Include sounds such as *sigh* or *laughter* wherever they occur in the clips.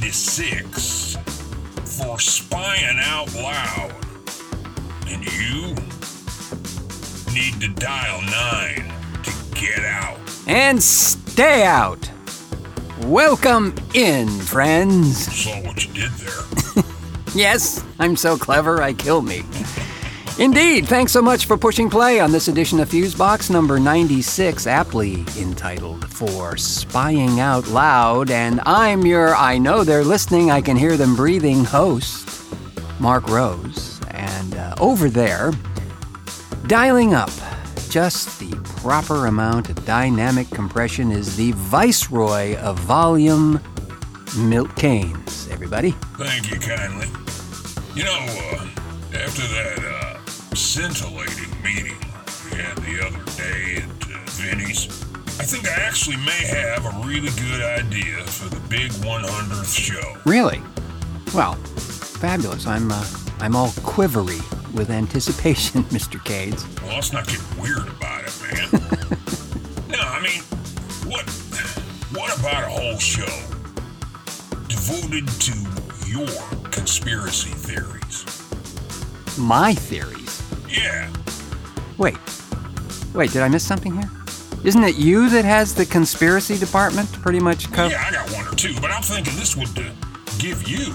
96 for spying out loud. And you need to dial 9 to get out. And stay out. Welcome in, friends. Saw what you did there. *laughs* Yes, I'm so clever, I kill me. Indeed, thanks so much for pushing play on this edition of Fusebox number 96, aptly entitled For Spying Out Loud. And I'm your, I know they're listening, I can hear them breathing host, Marc Rose. And uh, over there, dialing up just the proper amount of dynamic compression is the viceroy of volume, Milt Kanes. Everybody? Thank you kindly. You know, uh, after that uh, scintillating meeting we had the other day at uh, Vinny's, I think I actually may have a really good idea for the big 100th show. Really? Well, fabulous. I'm uh, I'm all quivery with anticipation, *laughs* Mr. Kanes. Well, let's not get weird about it, man. *laughs* no, I mean, what what about a whole show devoted to your conspiracy theories? My theories. Yeah, Wait. Wait, did I miss something here? Isn't it you that has the conspiracy department pretty much covered? yeah, I got one or two, but I'm thinking this would uh, give you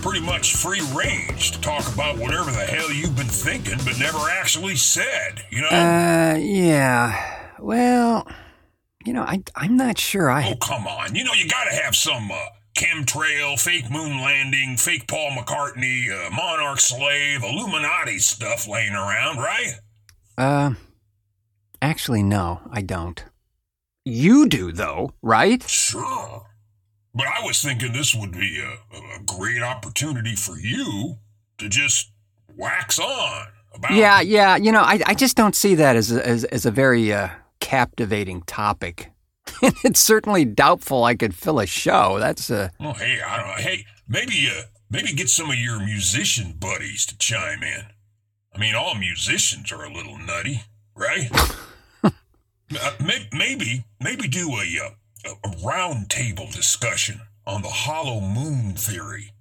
pretty much free range to talk about whatever the hell you've been thinking but never actually said, you know? Uh, yeah. Well, you know, I I'm not sure I oh, come on. You know, you gotta have some uh, chemtrail, fake moon landing, fake Paul McCartney, uh, monarch slave, Illuminati stuff laying around, right? uh actually no, I don't. You do though, right? Sure. But I was thinking this would be a, a great opportunity for you to just wax on about. Yeah, yeah. You know, I, I just don't see that as a, as, as a very uh, captivating topic. *laughs* It's certainly doubtful I could fill a show. That's a. Well, hey, I don't know. Hey, maybe uh, maybe get some of your musician buddies to chime in. I mean, all musicians are a little nutty, right? *laughs* uh, may- maybe maybe do a, uh, a a round table discussion on the hollow moon theory,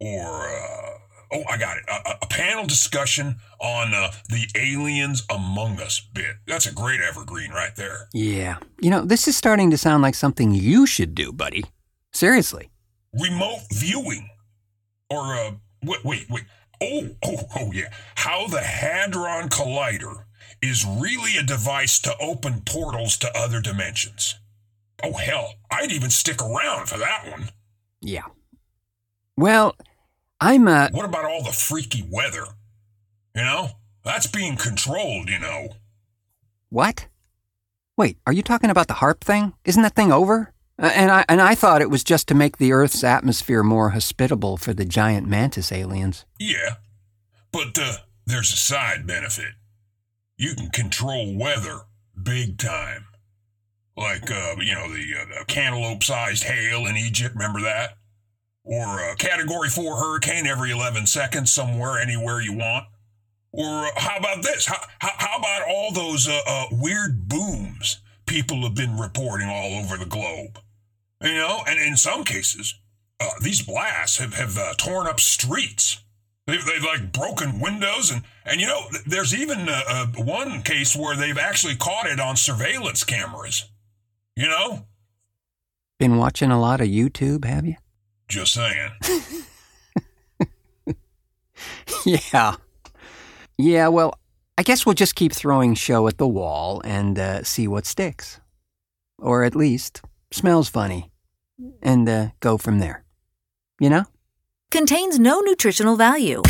or uh, oh, I got it, a, a- panel discussion on uh, the aliens among us bit. That's a great evergreen right there. yeah. You know, this is starting to sound like something you should do, buddy. Seriously. remote viewing or uh wait wait wait oh oh oh yeah how the hadron collider is really a device to open portals to other dimensions oh hell i'd even stick around for that one Yeah. Well, I'm uh, what about all the freaky weather you know that's being controlled you know what? Wait, are you talking about the HAARP thing? Isn't that thing over? Uh, and I and I thought it was just to make the Earth's atmosphere more hospitable for the giant mantis aliens. yeah but uh there's a side benefit you can control weather big time like uh, you know the, uh, the cantaloupe-sized hail in Egypt. Remember that? Or a Category Four hurricane every 11 seconds, somewhere, anywhere you want. Or uh, how about this? How, how, how about all those uh, uh, weird booms people have been reporting all over the globe? You know, and in some cases, uh, these blasts have have uh, torn up streets. They've, they've like broken windows and and you know there's even uh, one case where they've actually caught it on surveillance cameras. You know, Been watching a lot of YouTube, have you? Just saying. *laughs* yeah. Yeah, well, I guess we'll just keep throwing show at the wall and uh, see what sticks. Or at least smells funny. And uh, go from there. You know? Contains no nutritional value.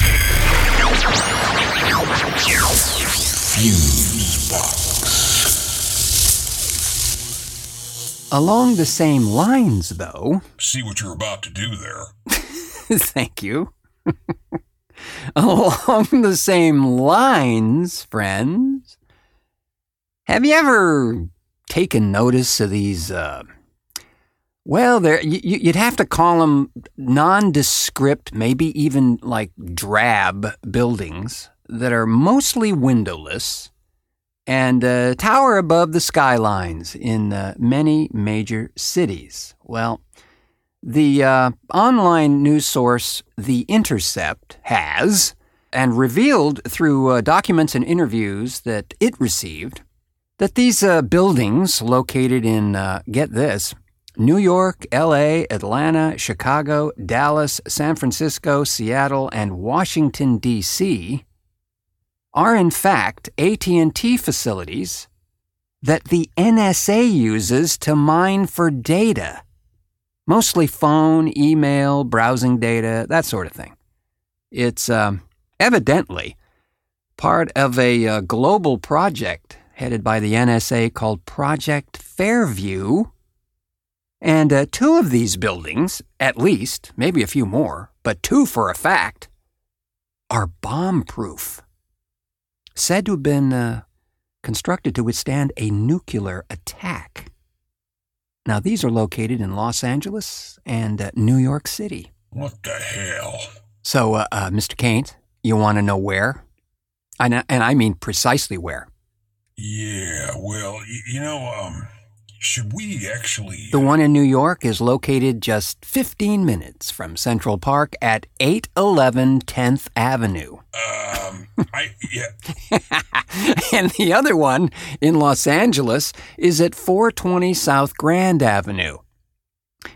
Along the same lines, though, See what you're about to do there. *laughs* thank you. *laughs* Along the same lines, friends, have you ever taken notice of these? Uh, well, there you, you'd have to call them nondescript, maybe even like drab buildings that are mostly windowless and tower above the skylines in uh, many major cities. Well, the uh, online news source The Intercept has, and revealed through uh, documents and interviews that it received, that these uh, buildings located in, uh, get this, New York, LA, Atlanta, Chicago, Dallas, San Francisco, Seattle, and Washington D.C. are in fact AT&T facilities that the NSA uses to mine for data mostly phone, email, browsing data, that sort of thing. It's um, evidently part of a uh, global project headed by the NSA called Project Fairview. And uh, two of these buildings, at least, maybe a few more, but two for a fact, are bomb proof. Said to have been uh, constructed to withstand a nuclear attack. Now, these are located in Los Angeles and uh, New York City. What the hell? So, uh, uh, Mr. Kanes, you want to know where? And, and I mean precisely where. Yeah, well, y- you know, um, should we actually. The one in New York is located just 15 minutes from Central Park at 811 10th Avenue. Um, I. Yeah. *laughs* and the other one in Los Angeles is at 420 South Grand Avenue.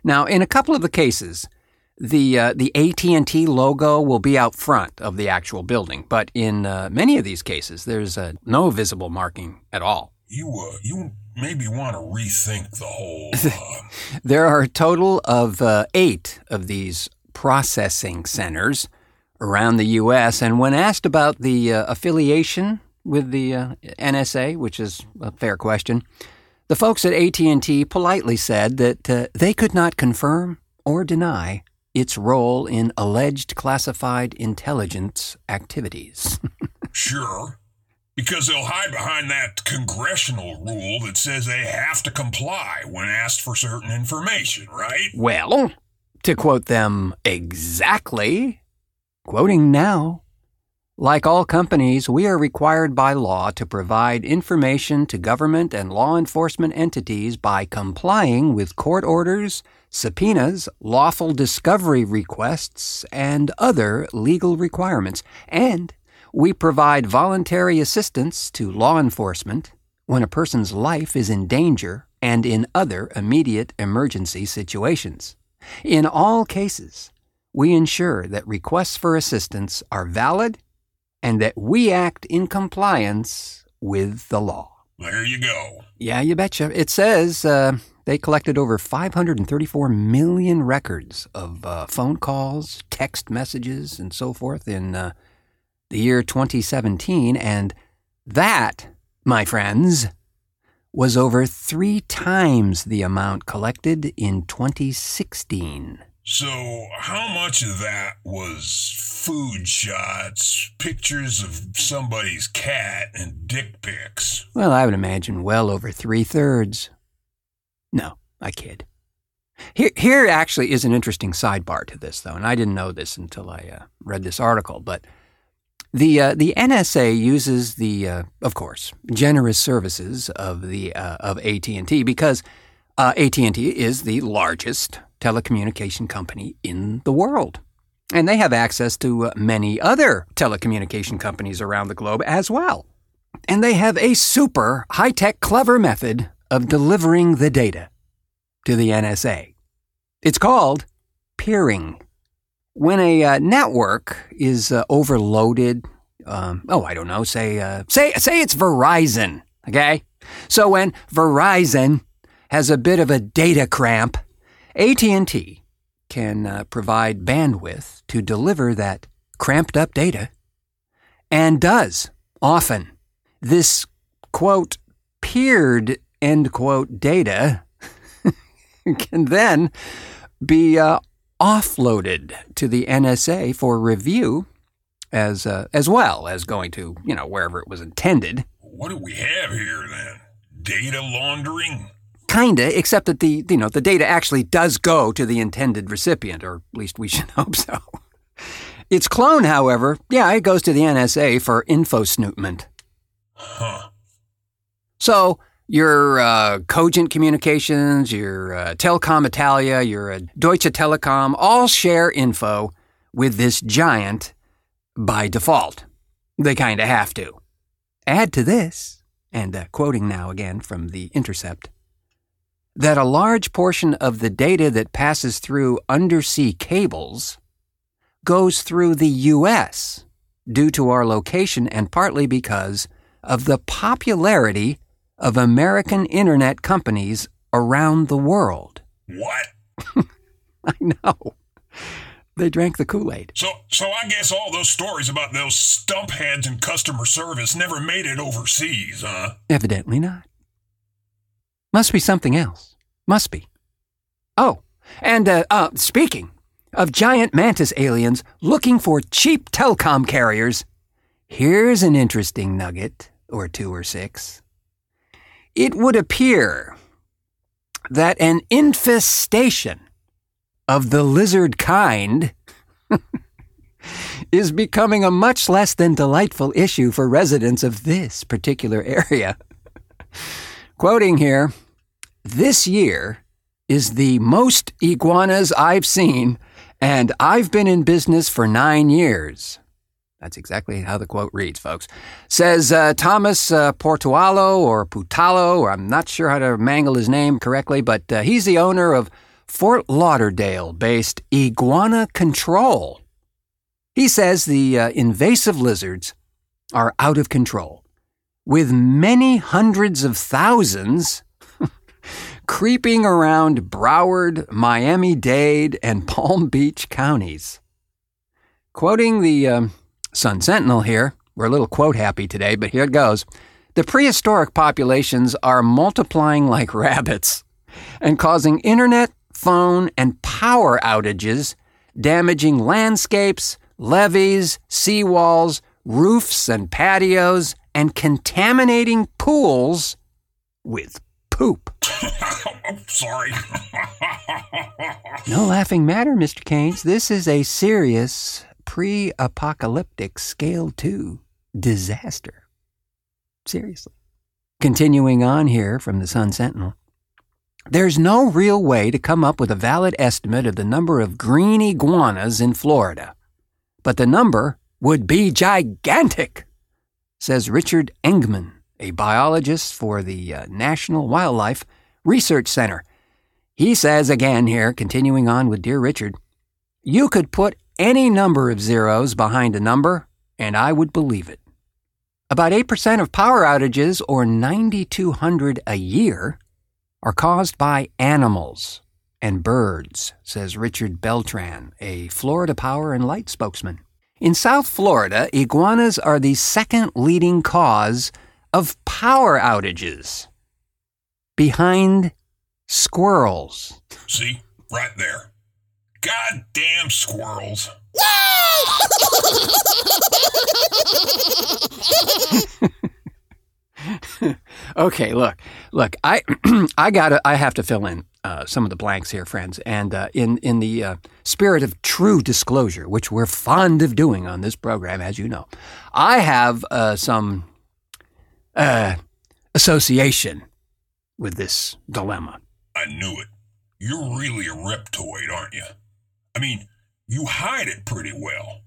Now, in a couple of the cases, the uh, the AT&T logo will be out front of the actual building, but in uh, many of these cases, there's uh, no visible marking at all. You, uh, you maybe want to rethink the whole. *laughs* Uh, There are a total of uh, eight of these processing centers around the U.S., and when asked about the uh, affiliation with the uh, NSA, which is a fair question, the folks at AT&T politely said that uh, they could not confirm or deny its role in alleged classified intelligence activities. *laughs* sure. Because they'll hide behind that congressional rule that says they have to comply when asked for certain information, right? well, to quote them exactly, quoting now, like all companies, we are required by law to provide information to government and law enforcement entities by complying with court orders, subpoenas, lawful discovery requests, and other legal requirements. And we provide voluntary assistance to law enforcement when a person's life is in danger and in other immediate emergency situations. In all cases, we ensure that requests for assistance are valid and that we act in compliance with the law. There you go. Yeah, you betcha. It says uh, they collected over 534 million records of uh, phone calls, text messages, and so forth in uh, the year 2017, and that, my friends, was over three times the amount collected in 2016. So, how much of that was food shots, pictures of somebody's cat, and dick pics? Well, I would imagine well over three thirds. No, I kid. Here, here actually is an interesting sidebar to this, though, and I didn't know this until I uh, read this article. But the uh, the NSA uses the, uh, of course, generous services of the uh, of AT and T because uh, AT and T is the largest telecommunication company in the world, and they have access to uh, many other telecommunication companies around the globe as well. And they have a super high tech, clever method of delivering the data to the NSA. It's called peering. When a uh, network is uh, overloaded, um, oh, I don't know, say, uh, say, say it's Verizon, okay? So when Verizon has a bit of a data cramp, AT&T can uh, provide bandwidth to deliver that cramped up data and does often. This quote peered end quote data *laughs* can then be uh, offloaded to the NSA for review as uh, as well as going to you know wherever it was intended. What do we have here then? Data laundering? Kinda, except that the you know the data actually does go to the intended recipient, or at least we should *laughs* hope so. Its clone, however, yeah, it goes to the NSA for info snootment. Huh. So, your uh, Cogent Communications, your uh, Telecom Italia, your uh, Deutsche Telekom all share info with this giant by default. They kind of have to. Add to this, and uh, quoting now again from The Intercept, that a large portion of the data that passes through undersea cables goes through the U.S. due to our location and partly because of the popularity of American internet companies around the world. What? *laughs* I know. They drank the Kool Aid. So, so I guess all those stories about those stump heads in customer service never made it overseas, huh? Evidently not. Must be something else. Must be. Oh, and uh, uh, speaking of giant mantis aliens looking for cheap telecom carriers, here's an interesting nugget, or two or six. It would appear that an infestation of the lizard kind *laughs* is becoming a much less than delightful issue for residents of this particular *laughs* area. Quoting here, this year is the most iguanas I've seen, and I've been in business for nine years. That's exactly how the quote reads, folks. Says uh, Thomas uh, Portualo or Putalo, or I'm not sure how to mangle his name correctly, but uh, he's the owner of Fort Lauderdale based Iguana Control. He says the uh, invasive lizards are out of control, with many hundreds of thousands *laughs* creeping around Broward, Miami Dade, and Palm Beach counties. Quoting the um, Sun Sentinel here, we're a little quote happy today, but here it goes. The prehistoric populations are multiplying like *laughs* rabbits and causing internet, phone, and power outages, damaging landscapes, levees, seawalls, roofs and patios, and contaminating pools with poop. *laughs* I'm sorry. *laughs* No laughing matter, Mr. Kanes. This is a serious pre apocalyptic scale 2 disaster. Seriously. Continuing on here from the Sun Sentinel. There's no real way to come up with a valid estimate of the number of green iguanas in Florida. But the number would be gigantic, says Richard Engeman, a biologist for the uh, National Wildlife Research Center. He says again here, continuing on with Dear Richard, you could put any number of zeros behind a number, and I would believe it. About 8% of power outages, or 9,200 a year, are caused by animals and birds, says Richard Beltran, a Florida Power and Light spokesman. In South Florida, iguanas are the second leading cause of power outages, behind squirrels. See, right there. Goddamn squirrels. *laughs* okay, look, look, I, *clears throat* I gotta, I have to fill in uh, some of the blanks here, friends, and uh, in in the uh, spirit of true disclosure, which we're fond of doing on this program, as you know, I have uh, some uh, association with this dilemma. I knew it. You're really a reptoid, aren't you? I mean, you hide it pretty well.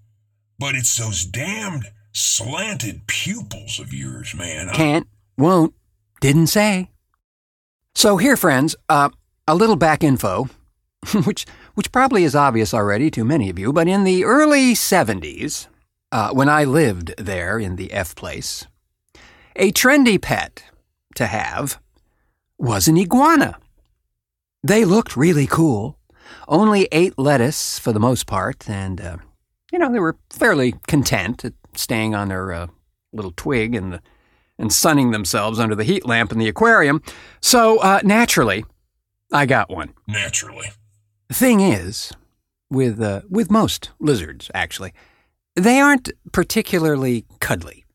But it's those damned slanted pupils of yours, man. I- Can't, won't, didn't say. So here, friends, uh, a little back info, *laughs* which which probably is obvious already to many of you, but in the early '70s, uh, when I lived there in the F place, a trendy pet to have was an iguana. They looked really cool. Only ate lettuce for the most part, and uh, you know they were fairly content at staying on their uh, little twig and the, and sunning themselves under the heat lamp in the aquarium. So uh, naturally, I got one. Naturally. The thing is, with uh, with most lizards, actually, they aren't particularly cuddly.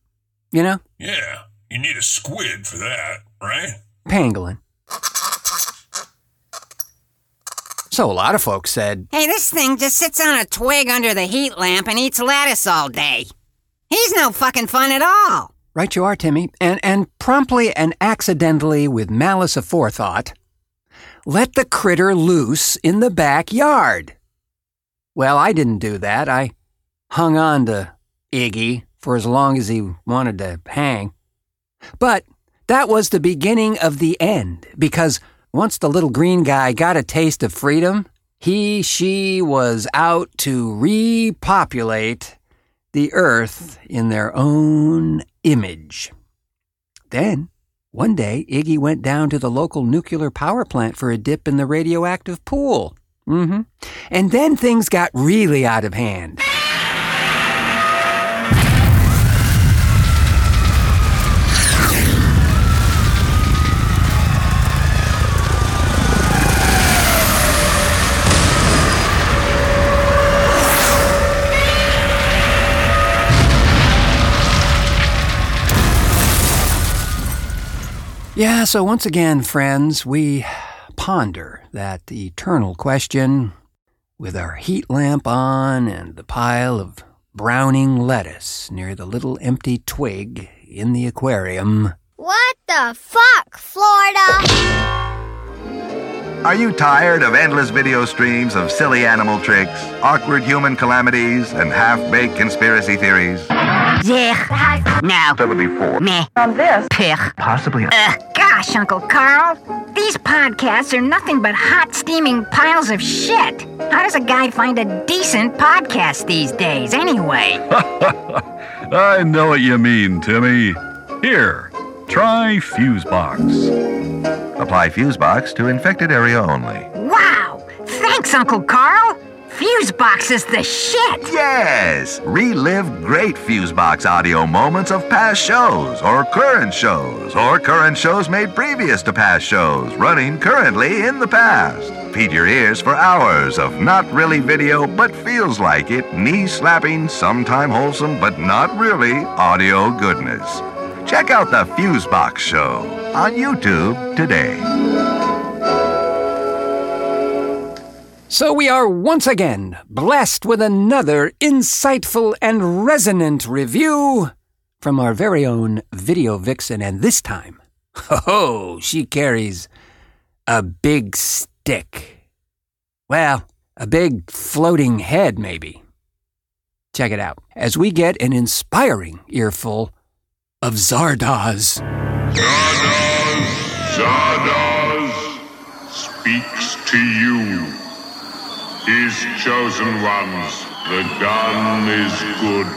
You know, Yeah, you need a squid for that, right? pangolin. So a lot of folks said, Hey, this thing just sits on a twig under the heat lamp and eats lettuce all day. He's no fucking fun at all. Right you are, Timmy. And, and promptly and accidentally, with malice aforethought, let the critter loose in the backyard. Well, I didn't do that. I hung on to Iggy for as long as he wanted to hang. But that was the beginning of the end, because once the little green guy got a taste of freedom, he, she was out to repopulate the earth in their own image. Then, one day, Iggy went down to the local nuclear power plant for a dip in the radioactive pool. Mm-hmm. And then things got really out of hand. Yeah, so once again, friends, we ponder that eternal question with our heat lamp on and the pile of browning lettuce near the little empty twig in the aquarium. What the fuck, Florida? Are you tired of endless video streams of silly animal tricks, awkward human calamities, and half baked conspiracy theories? Yeah. No. 74. Meh. On this, Pick. Possibly. Ugh. Gosh, Uncle Carl. These podcasts are nothing but hot, steaming piles of shit. How does a guy find a decent podcast these days, anyway? *laughs* I know what you mean, Timmy. Here, try Fusebox. Apply Fusebox to infected area only. Wow! Thanks, Uncle Carl. Fusebox is the shit. Yes! Relive great Fusebox audio moments of past shows, or current shows, or current shows made previous to past shows, running currently in the past. Feed your ears for hours of not really video, but feels like it, knee slapping, sometime wholesome, but not really audio goodness. Check out the Fusebox Show on YouTube today. So we are once again blessed with another insightful and resonant review from our very own video vixen, and this time, *laughs* oh, she carries a big stick. Well, a big floating head, maybe. Check it out as we get an inspiring earful of Zardoz. Zardoz, Zardoz speaks to you. His chosen ones, the gun is good.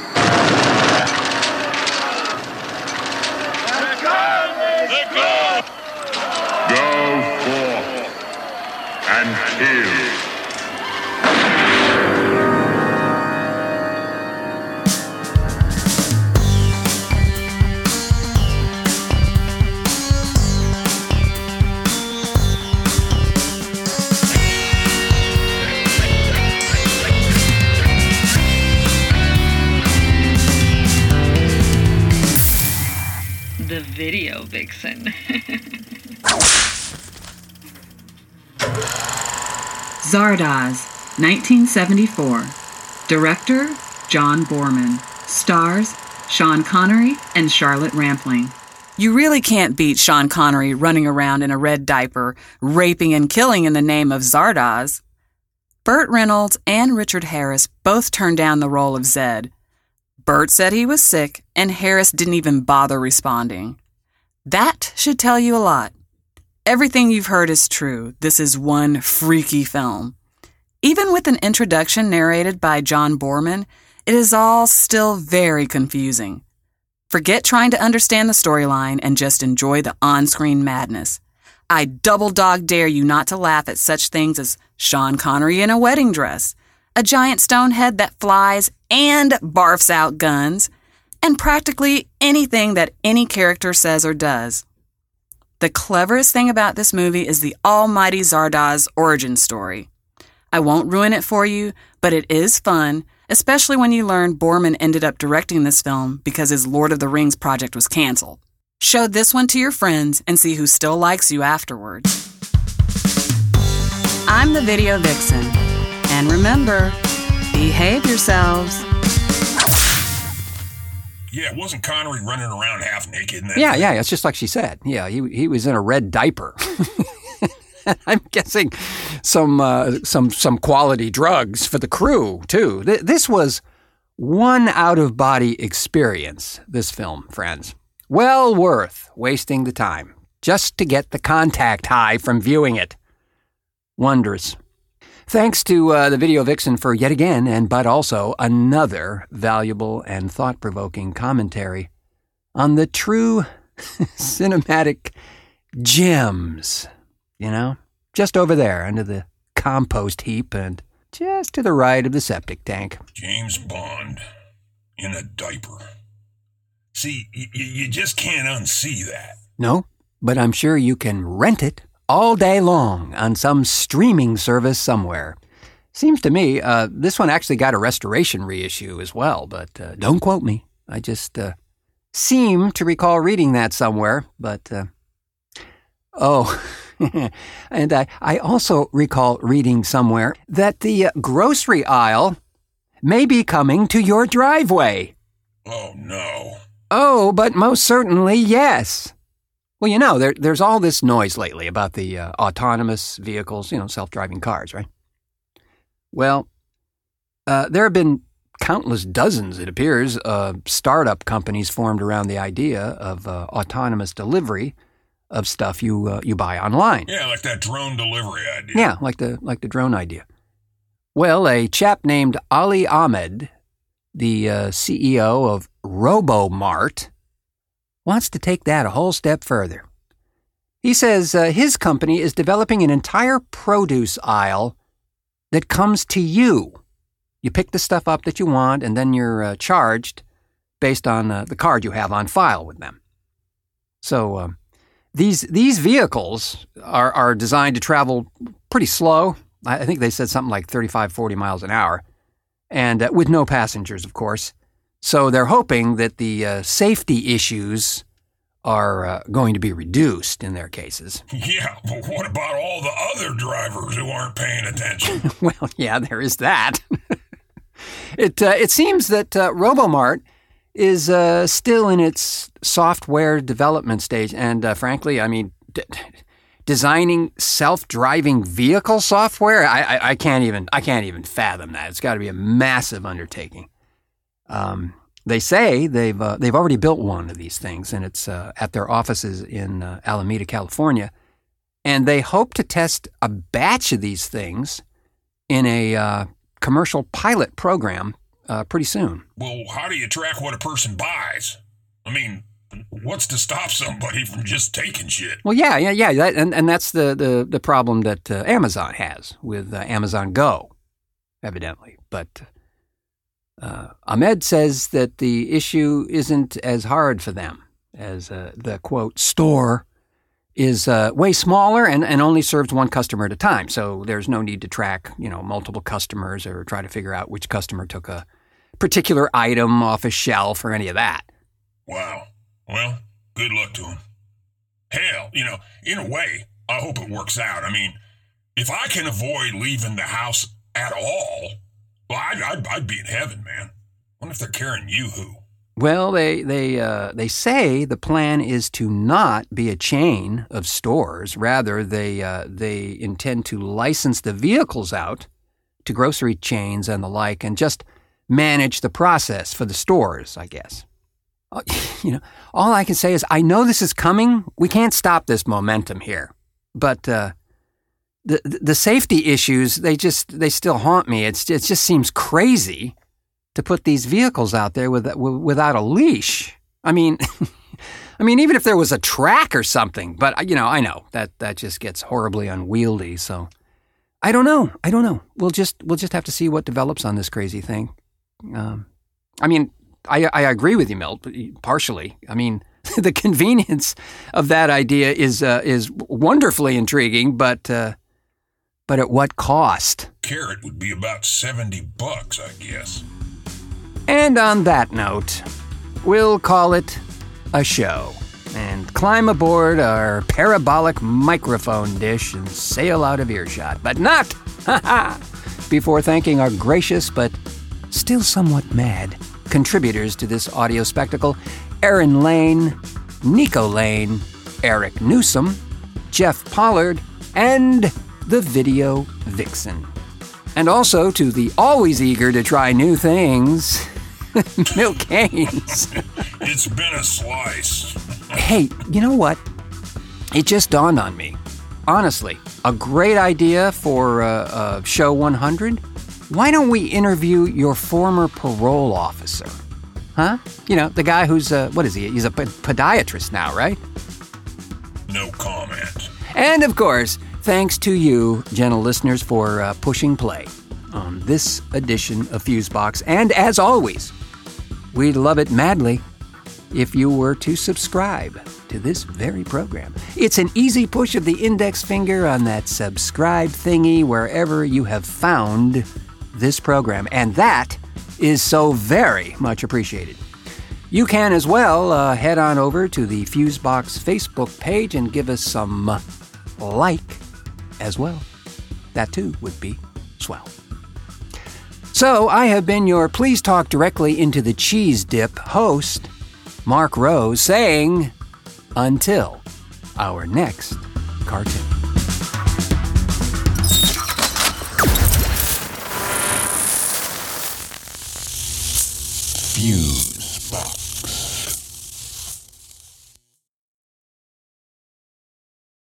The is good! Go forth and kill. Video Vixen. *laughs* Zardoz, 1974. Director John Boorman. Stars Sean Connery and Charlotte Rampling. You really can't beat Sean Connery running around in a red diaper, raping and killing in the name of Zardoz. Burt Reynolds and Richard Harris both turned down the role of Zed. Burt said he was sick, and Harris didn't even bother responding. That should tell you a lot. Everything you've heard is true. This is one freaky film. Even with an introduction narrated by John Boorman, it is all still very confusing. Forget trying to understand the storyline and just enjoy the on screen madness. I double dog dare you not to laugh at such things as Sean Connery in a wedding dress, a giant stone head that flies and barfs out guns, and practically anything that any character says or does. The cleverest thing about this movie is the almighty Zardoz origin story. I won't ruin it for you, but it is fun, especially when you learn Boorman ended up directing this film because his Lord of the Rings project was canceled. Show this one to your friends and see who still likes you afterwards. I'm the Video Vixen. And remember, behave yourselves. Yeah, it wasn't Connery running around half naked? Yeah, thing? yeah, it's just like she said. Yeah, he he was in a red diaper. *laughs* I'm guessing some uh, some some quality drugs for the crew too. Th- this was one out of body experience. This film, friends, well worth wasting the time just to get the contact high from viewing it. Wondrous. Thanks to uh, the Video Vixen for yet again, and but also another valuable and thought provoking commentary on the true *laughs* cinematic gems. You know, just over there under the compost heap and just to the right of the septic tank. James Bond in a diaper. See, y- y- you just can't unsee that. No, but I'm sure you can rent it all day long on some streaming service somewhere. Seems to me uh, this one actually got a restoration reissue as well, but uh, don't quote me. I just uh, seem to recall reading that somewhere, but. Uh, oh. *laughs* and I, I also recall reading somewhere that the uh, grocery aisle may be coming to your driveway. Oh, no. Oh, but most certainly yes. Well, you know, there, there's all this noise lately about the uh, autonomous vehicles, you know, self driving cars, right? Well, uh, there have been countless dozens, it appears, of startup companies formed around the idea of uh, autonomous delivery of stuff you uh, you buy online. Yeah, like that drone delivery idea. Yeah, like the like the drone idea. Well, a chap named Ali Ahmed, the uh, CEO of RoboMart, wants to take that a whole step further. He says uh, his company is developing an entire produce aisle that comes to you. You pick the stuff up that you want, and then you're uh, charged based on uh, the card you have on file with them. So um, these these vehicles are, are designed to travel pretty slow. I think they said something like 35, 40 miles an hour, and uh, with no passengers, of course. So they're hoping that the uh, safety issues are uh, going to be reduced in their cases. *laughs* Yeah, but what about all the other drivers who aren't paying attention? *laughs* well, yeah, there is that. *laughs* it uh, it seems that uh, RoboMart is uh, still in its software development stage, and uh, frankly, I mean, d- designing self-driving vehicle software, I, I, I can't even I can't even fathom that. It's got to be a massive undertaking. Um, they say they've uh, they've already built one of these things, and it's uh, at their offices in uh, Alameda, California, and they hope to test a batch of these things in a uh, commercial pilot program uh, pretty soon. well, how do you track what a person buys? I mean, what's to stop somebody from just taking shit? Well, yeah, yeah, yeah, that, and and that's the the, the problem that uh, Amazon has with uh, Amazon Go, evidently. But uh, Ahmed says that the issue isn't as hard for them as uh, the quote store is uh, way smaller and, and only serves one customer at a time. So there's no need to track you know multiple customers or try to figure out which customer took a particular item off a shelf or any of that. Wow. Well, good luck to him. Hell, you know, in a way, I hope it works out. I mean, if I can avoid leaving the house at all, well, I'd, I'd, I'd be in heaven, man. wonder if they're carrying Yoo-hoo. Well, they they uh, they say the plan is to not be a chain of stores. Rather, they uh, they intend to license the vehicles out to grocery chains and the like, and just manage the process for the stores. I guess. Uh, *laughs* You know, all I can say is I know this is coming. We can't stop this momentum here, but. Uh, the, the safety issues they just they still haunt me. It's it just seems crazy to put these vehicles out there with, without a leash. I mean, *laughs* I mean, even if there was a track or something, but you know, I know that that just gets horribly unwieldy. So, I don't know. I don't know. We'll just we'll just have to see what develops on this crazy thing. Um, I mean, I I agree with you, Milt, partially. I mean, *laughs* the convenience of that idea is uh, is wonderfully intriguing, but uh, but at what cost? Carrot would be about 70 bucks, I guess. And on that note, we'll call it a show and climb aboard our parabolic microphone dish and sail out of earshot. But not, before thanking our gracious but still somewhat mad contributors to this audio spectacle Erin Lehn, Nico Lane, Eric Newsome, Jeff Pollard, and the Video Vixen. And also to the always eager to try new things, *laughs* Milt Kanes. It's been a slice. hey, you know what? It just dawned on me. Honestly, a great idea for uh, uh, show 100. Why don't we interview your former parole officer? Huh? You know, the guy who's, uh, what is he? He's a podiatrist now, right? No comment. And of course, thanks to you, gentle listeners, for uh, pushing play on this edition of Fusebox. And as always, we'd love it madly if you were to subscribe to this very program. It's an easy push of the index finger on that subscribe thingy wherever you have found this program, and that is so very much appreciated. You can as well uh, head on over to the Fusebox Facebook page and give us some like as well. That too would be swell. So, I have been your Please Talk Directly into the Cheese Dip host, Marc Rose, saying, until our next cartoon. View.